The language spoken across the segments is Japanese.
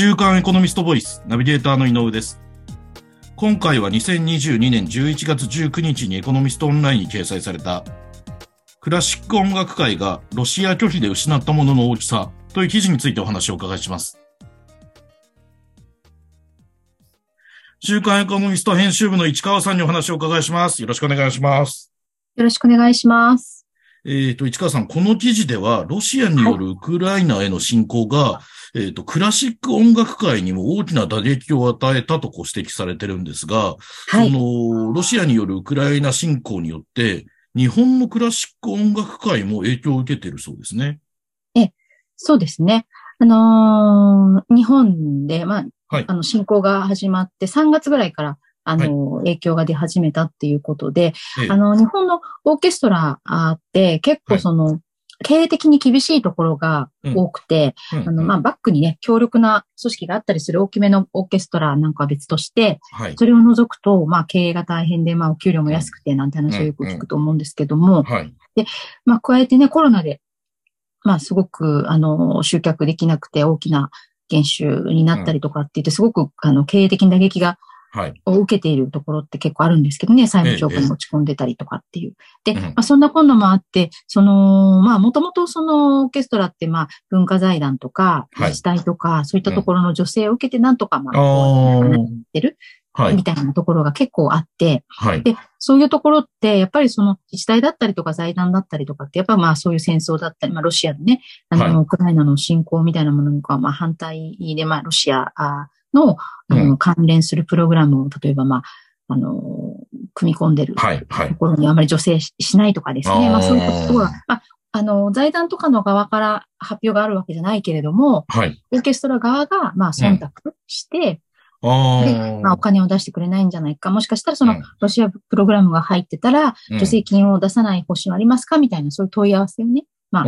週刊エコノミストボイスナビゲーターの井上です。今回は2022年11月19日にエコノミストオンラインに掲載されたクラシック音楽界がロシア拒否で失ったものの大きさという記事についてお話をお伺いします。週刊エコノミスト編集部の市川さんにお話をお伺いします。よろしくお願いします。よろしくお願いします。えっ、ー、と、市川さん、この記事では、ロシアによるウクライナへの侵攻が、はい、えっ、ー、と、クラシック音楽界にも大きな打撃を与えたとこう指摘されてるんですが、はい、その、ロシアによるウクライナ侵攻によって、日本のクラシック音楽界も影響を受けているそうですね。え、そうですね。あのー、日本で、まあ、はい、あの、侵攻が始まって3月ぐらいから、あの、はい、影響が出始めたっていうことで、ええ、あの、日本のオーケストラって結構その、はい、経営的に厳しいところが多くて、うんうん、あの、まあ、バックにね、強力な組織があったりする大きめのオーケストラなんかは別として、はい、それを除くと、まあ、経営が大変で、まあ、お給料も安くて、なんて話をよく聞くと思うんですけども、で、まあ、加えてね、コロナで、まあ、すごく、あの、集客できなくて大きな減収になったりとかって言って、すごく、あの、経営的な打撃がはい、を受けているところって結構あるんですけどね、債務超過に落ち込んでたりとかっていう。で、まあ、そんな今度もあって、その、まあ、もともとそのオーケストラって、まあ、文化財団とか、自治体とか、はい、そういったところの女性を受けてなんとか、まあ、なってる。はい、みたいなところが結構あって、はい、で、そういうところって、やっぱりその自治体だったりとか財団だったりとかって、やっぱまあそういう戦争だったり、まあロシアのね、あの、はい、ウクライナの侵攻みたいなものにはまあ反対で、まあロシアの、あの、関連するプログラムを、例えば、まあ、あの、組み込んでるところにあまり女性しないとかですね。まあ、そういうことは、まあ、あの、財団とかの側から発表があるわけじゃないけれども、はい、オーケストラ側が、まあ、忖度して、うん、で、まあ、お金を出してくれないんじゃないか。もしかしたら、その、ロシアプログラムが入ってたら、助成金を出さない方針はありますかみたいな、そういう問い合わせをね、まあ、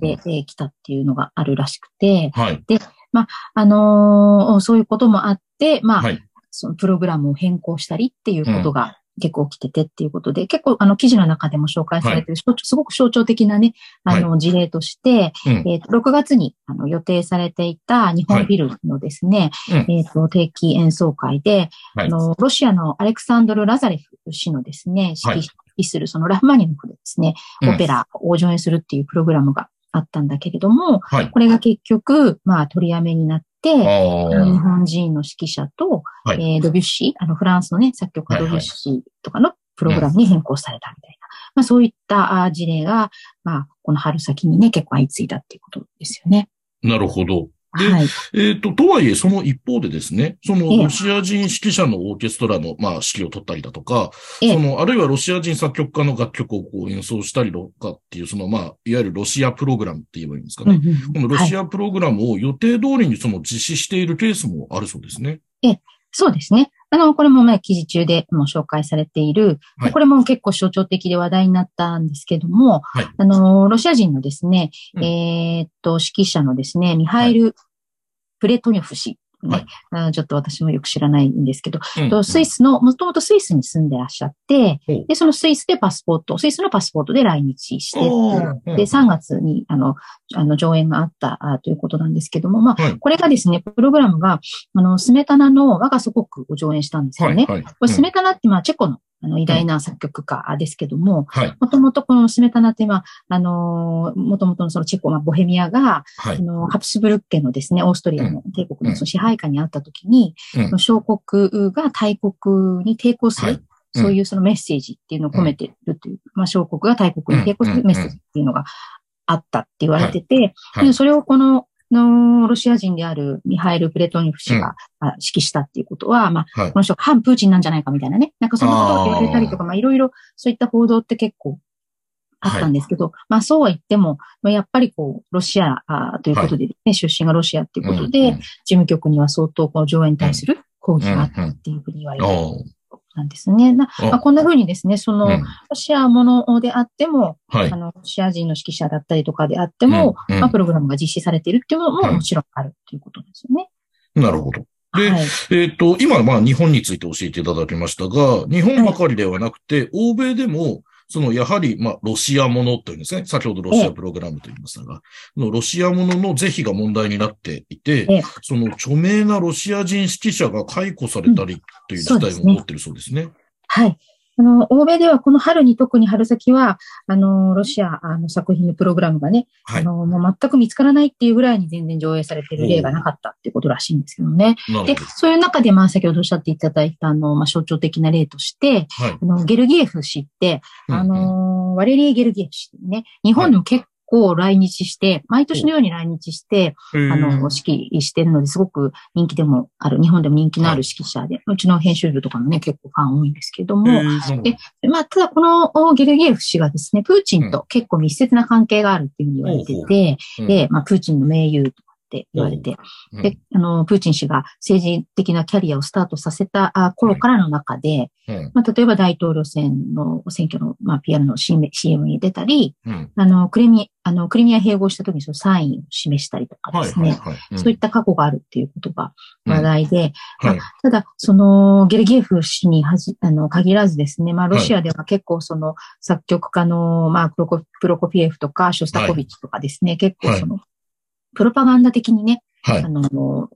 で、きたっていうのがあるらしくて、はい、で、まあ、あのー、そういうこともあって、まあ、はい、そのプログラムを変更したりっていうことが結構起きててっていうことで、うん、結構あの記事の中でも紹介されてる、はい、すごく象徴的なね、あの事例として、はい、えっ、と、6月にあの予定されていた日本ビルのですね、はい、えっ、と、定期演奏会で、あの、ロシアのアレクサンドル・ラザレフ氏のですね、指揮するそのラフマニノフでですね、オペラを上演するっていうプログラムがあったんだけれども、はい、これが結局、まあ、取りやめになって、日本人の指揮者と、はい、えー、ドビュッシー、あの、フランスのね、作曲家ドビュッシーとかのプログラムに変更されたみたいな。まあ、そういった事例が、まあ、この春先にね、結構相次いだっていうことですよね。なるほど。で、はい、えっ、ー、と、とはいえ、その一方でですね、そのロシア人指揮者のオーケストラの、まあ、指揮を取ったりだとか、その、あるいはロシア人作曲家の楽曲をこう演奏したりとかっていう、その、まあ、いわゆるロシアプログラムって言えばいいんですかね。このロシアプログラムを予定通りにその実施しているケースもあるそうですね。ええ、そうですね。あの、これもね、記事中でも紹介されている、はい、これも結構象徴的で話題になったんですけども、はい、あの、ロシア人のですね、うん、えー、っと、指揮者のですね、ミハイル・プレトニョフ氏。ね、はい、ちょっと私もよく知らないんですけど、うん、スイスの、もともとスイスに住んでらっしゃって、う。ん、で、そのスイスでパスポート、スイスのパスポートで来日して、で、3月に、あの、あの、上演があったあということなんですけども、まあ、はい、これがですね、プログラムが、あの、スメタナの我が祖国を上演したんですよね。はいはい、これスメタナって、まあ、チェコのあの、偉大な作曲家ですけども、もともとこのスメタナって今、あの、もともとのそのチェコ、まあ、ボヘミアが、はい、あの、ハプスブルク家のですね、オーストリアの帝国のその支配下にあったときに、うん、小国が大国に抵抗する、はい。そういうそのメッセージっていうのを込めてるという、まあ、小国が大国に抵抗するメッセージっていうのがあったって言われてて、はい、それをこののロシア人であるミハイル・プレトニフ氏が、指揮したっていうことは、まあ、この人反プーチンなんじゃないかみたいなね。なんかそのことを言われたりとか、まあいろいろそういった報道って結構あったんですけど、はい、まあそうは言っても、やっぱりこう、ロシアということでね、はい、出身がロシアっていうことで、うんうん、事務局には相当この上演に対する抗議があったっていうふうに言われて、うんなんですね。まあ、こんな風にですね、その、うん、ロシアものであっても、はい、あの、ロシア人の指揮者だったりとかであっても、うん。うん、まあ、プログラムが実施されているっていうのももちろんあるということですよね。なるほど。で、はい、えっ、ー、と、今、まあ、日本について教えていただきましたが、日本ばかりではなくて、はい、欧米でも、そのやはり、まあ、ロシアものというんですね。先ほどロシアプログラムと言いましたが、のロシアものの是非が問題になっていて、その著名なロシア人指揮者が解雇されたりという事態も起こっているそうですね。はい。あの、欧米ではこの春に特に春先は、あの、ロシアの作品のプログラムがね、はい、あの、もう全く見つからないっていうぐらいに全然上映されてる例がなかったっていうことらしいんですけどね。で、そういう中で、まあ、先ほどおっしゃっていただいた、あの、まあ、象徴的な例として、はい、あの、ゲルギエフ氏って、あの、うん。うん、ワレリー・ゲルギエフ氏ね、日本でも結構来日して、毎年のように来日して、あの、指揮してるのですごく人気でもある、日本でも人気のある指揮者で、うちの編集部とかもね、結構ファン多いんですけども、で、まあ、ただこのゲルギエフ氏がですね、プーチンと結構密接な関係があるっていうふうに言われてて、で、まあ、プーチンの盟友とって言われて、で、あの、プーチン氏が政治的なキャリアをスタートさせた頃からの中で、まあ、例えば大統領選の選挙の、まあ、PR の CM に出たり、あの、クリミ、あの、クリミア併合した時にそのサインを示したりとかですね、そういった過去があるっていうことが話題で、まあ、ただ、その、ゲルギエフ氏にはじ、あの、限らずですね、まあ、ロシアでは結構その、作曲家の、まあ、プロコプロコピエフとか、ショスタコビッチとかですね、結構その、プロパガンダ的にね、はい、あの、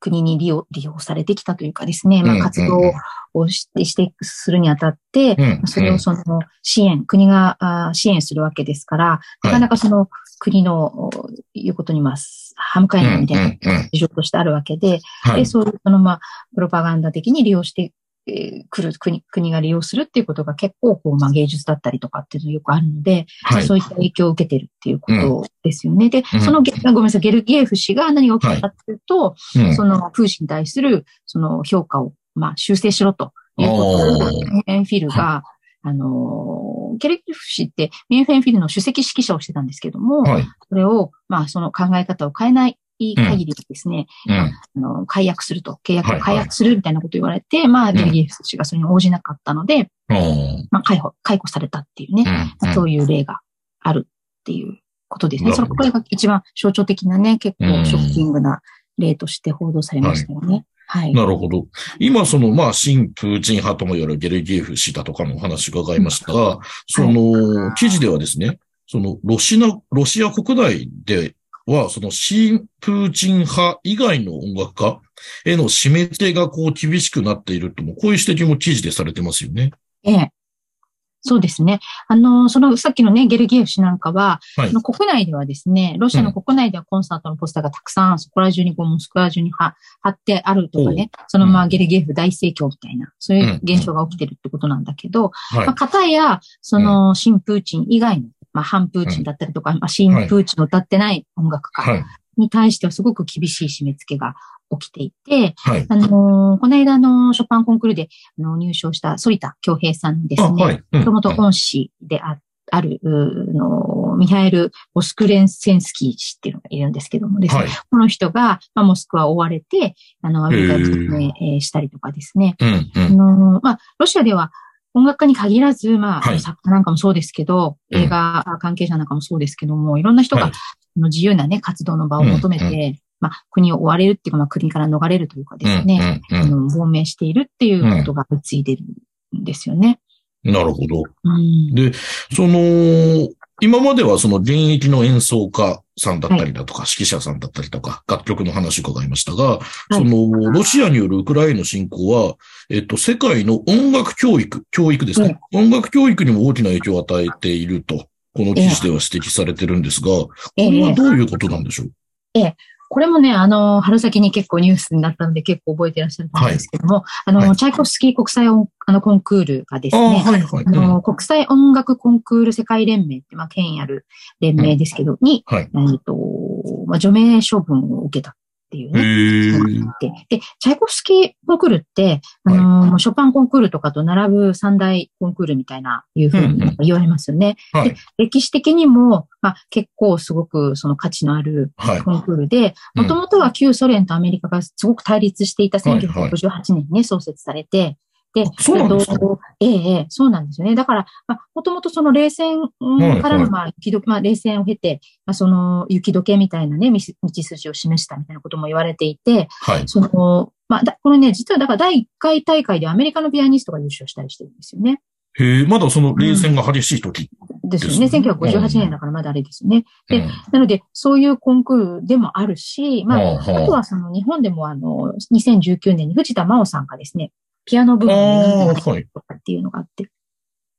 国に利用、利用されてきたというかですね、まあ、活動をして、してするにあたって、うん、それをその支援、国が支援するわけですから、なかなかその国の言うことにます、歯向かいないみたいな事情としてあるわけで、で、そういう、そのまあ、プロパガンダ的に利用してえー、来る国、国が利用するっていうことが結構、こう、まあ、芸術だったりとかっていうのよくあるので、はい、そういった影響を受けてるっていうことですよね。うん、で、その、ごめんなさい、ゲルギエフ氏が何が起きたかというと、はい。うん、その、プーチンに対する、その、評価を、まあ、修正しろということを、エンフィルが、あの、ケルギエフ氏ってミンフェンフィルの首席指揮者をしてたんですけども、はい、それを、まあ、その考え方を変えないいい限りですね、うん、あの解約すると、契約を解約するみたいなことを言われて、はいはい、まあ、デルギエフ氏がそれに応じなかったので、うん、まあ、解放、解雇されたっていうね、うん、そういう例があるっていうことですね。それこれが一番象徴的なね、結構ショッキングな例として報道されましたよね。はい。なるほど。今、その、まあ、新プーチン派とも言われるゲルギエフ氏だとかのお話伺いましたが、その、記事ではですね、その、ロシア、ロシア国内では、その新プーチン派以外の音楽家への締め付けがこう厳しくなっているとも、こういう指摘も記事でされてますよね。ええ。そうですね。あの、その、さっきのね、ゲルギエフ氏なんかは、はい、の国内ではですね、ロシアの国内ではコンサートのポスターがたくさん、そこら中にこう、モスクワ中に貼ってあるとかね、そのまあ、ゲルギエフ大盛況みたいな、そういう現象が起きてるってことなんだけど、うん。うん、まあ、方や、その、新プーチン以外のまあ、反プーチンだったりとか、まあ、新プーチンを歌ってない音楽家に対してはすごく厳しい締め付けが起きていて、はい、あのー、この間のショパンコンクールであの入賞した反田京平さんですね、もともと恩師であある、の、ミハエル・ボスクレンセンスキー氏っていうのがいるんですけどもですね、はい、この人が、まあ、モスクワを追われて、あの、アメリカで説明したりとかですね、うんうん、あのまあ、ロシアでは、音楽家に限らず、まあ、はい、作家なんかもそうですけど、映画関係者なんかもそうですけども、いろんな人が、の自由なね、活動の場を求めて、まあ、国を追われるっていうか、まあ、国から逃れるというかですね、うんうんうん、亡命しているっていうことが相次いでるんですよね。なるほど。うん、で、その、今まではその現役の演奏家さんだったりだとか、はい、指揮者さんだったりとか、楽曲の話を伺いましたが、はい、その、ロシアによるウクライナの侵攻は、えっと、世界の音楽教育、教育ですね、はい、音楽教育にも大きな影響を与えていると、この記事では指摘されてるんですが、これはどういうことなんでしょう？ええ。これもね、あの、春先に結構ニュースになったので結構覚えてらっしゃると思うんですけども、はい、あの、はい、チャイコフスキー国際音あのコンクールがですね、はいはい、あの、国際音楽コンクール世界連盟って、まあ、権威ある連盟ですけど、に、はい、えっ、と、まあ、除名処分を受けたっていうね。で、で、チャイコフスキーコンクールって、あのーショパンコンクールとかと並ぶ三大コンクールみたいな、いうふうに言われますよね。うんうん、で、歴史的にも、まあ、結構すごくその価値のあるコンクールで、もともとは旧ソ連とアメリカがすごく対立していた1958年にね、創設されて、で、そうなんですか？ええ、ええ、そうなんですよね。だから、まあ、もともとその冷戦からの、まあ、雪まあ、冷戦を経て、まあ、その雪解けみたいなね、道筋を示したみたいなことも言われていて、はい。その、まあ、だこれね、実はだから第1回大会でアメリカのピアニストが優勝したりしてるんですよね。へえ、まだその冷戦が激しい時、ですよね。1958年だからまだあれですよね。で、うん、なので、そういうコンクールでもあるし、まあ、あとはその日本でもあの、2019年に藤田真央さんがですね、ピアノ部門をとかっていうのがあって、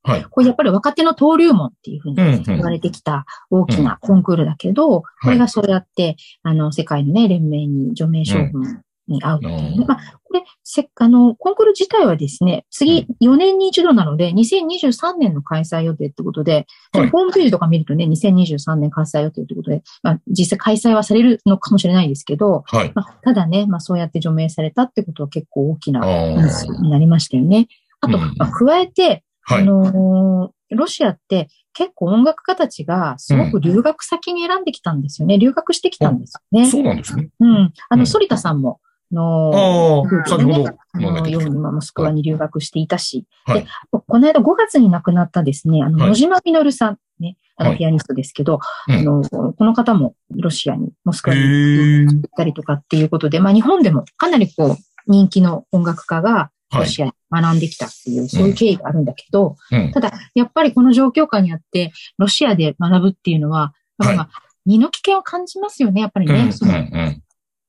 はい。これやっぱり若手の登竜門っていうふうに言われてきた大きなコンクールだけど、これがそうやって、あの、世界のね、連盟に除名処分に合うっていう、まあ、これ、せあの、コンクール自体はですね、次、4年に一度なので、2023年の開催予定ってことで、はい、ホームページとか見るとね、2023年開催予定ってことで、まあ、実際開催はされるのかもしれないですけど、はい、まあ、ただね、まあ、そうやって除名されたってことは結構大きなニュースになりましたよね。あと、まあ、加えて、あのー、ロシアって結構音楽家たちがすごく留学先に選んできたんですよね。うん、留学してきたんですよね。そうなんですね。うん。あの、反田さんも、の、先ほど、のように、モスクワに留学していたし、はい、で、この間5月に亡くなったですね、あの、野島実さん、ね、あの、ピアニストですけど、はい、あの、この方もロシアに、モスクワに行ったりとかっていうことで、まあ日本でもかなりこう、人気の音楽家がロシアに学んできたっていう、そういう経緯があるんだけど、ただ、やっぱりこの状況下にあって、ロシアで学ぶっていうのは、まあ、身の危険を感じますよね、やっぱりね。その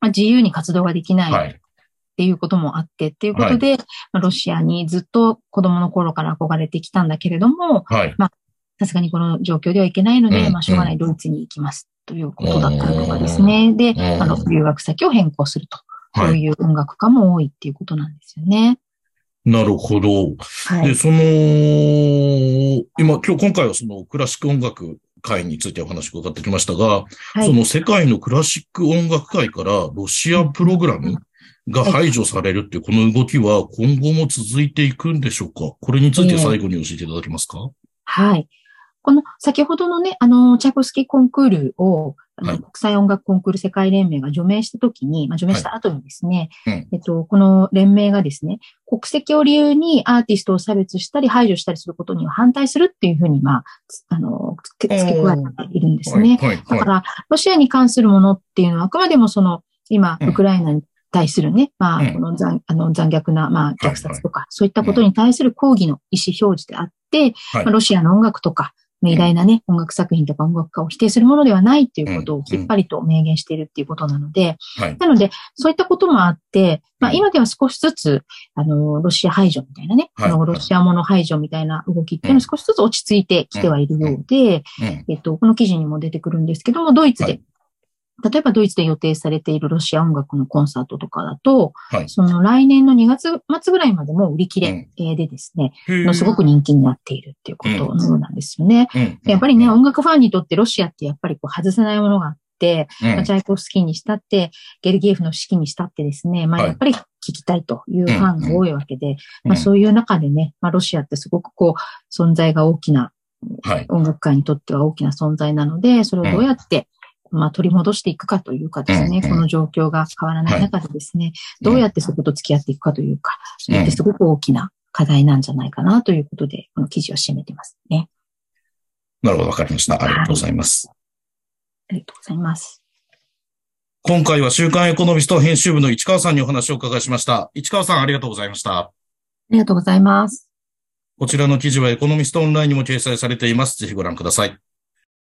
まあ、自由に活動ができないっていうこともあってっていうことで、はい、まあ、ロシアにずっと子供の頃から憧れてきたんだけれども、はい、まあ、さすがにこの状況ではいけないので、うん、まあ、しょうがないドイツに行きますということだったりとかですね。で、あの、留学先を変更すると。そういう音楽家も多いっていうことなんですよね。なるほど。はい、で、その、今、今日今回はそのクラシック音楽会についてお話を伺ってきましたが、はい、その世界のクラシック音楽界からロシアプログラムが排除されるっていうこの動きは今後も続いていくんでしょうか？これについて最後に教えていただけますか、はい。この先ほどのね、あの、チャイコスキーコンクールを、はい、国際音楽コンクール世界連盟が除名したときに、まあ、除名した後にですね、はいうん、えっと、この連盟がですね、国籍を理由にアーティストを差別したり排除したりすることには反対するっていうふうに、まあ、あの、付け加えているんですね。はい、だから、ロシアに関するものっていうのはあくまでもその、今、ウクライナに対するね、まあ、この残あの残虐な、まあ、虐殺とか、そういったことに対する抗議の意思表示であって、まあ、ロシアの音楽とか、偉大なね、音楽作品とか音楽家を否定するものではないっていうことをきっぱりと明言しているっていうことなので、なので、そういったこともあって、まあ今では少しずつ、あの、ロシア排除みたいなね、あの、ロシアもの排除みたいな動きっていうのは少しずつ落ち着いてきてはいるようで、えっと、この記事にも出てくるんですけども、ドイツで例えばドイツで予定されているロシア音楽のコンサートとかだと、はい、その来年の2月末ぐらいまでも売り切れでですね、うん、すごく人気になっているっていうことのようなんですよね。うん。やっぱりね、音楽ファンにとってロシアってやっぱりこう外せないものがあって、うん、チャイコフスキーにしたって、ゲルギエフの式にしたってですね、まあやっぱり聞きたいというファンが多いわけで、まあそういう中でね、まあロシアってすごくこう存在が大きな、音楽界にとっては大きな存在なので、それをどうやってまあ、取り戻していくかというかですね、この状況が変わらない中でですね、はい、どうやってそこと付き合っていくかというか、それってすごく大きな課題なんじゃないかなということで、この記事を締めてますね。なるほど、わかりました。ありがとうございます、はい。ありがとうございます。今回は週刊エコノミスト編集部の市川さんにお話を伺いしました。市川さん、ありがとうございました。ありがとうございます。こちらの記事はエコノミストオンラインにも掲載されています。ぜひご覧ください。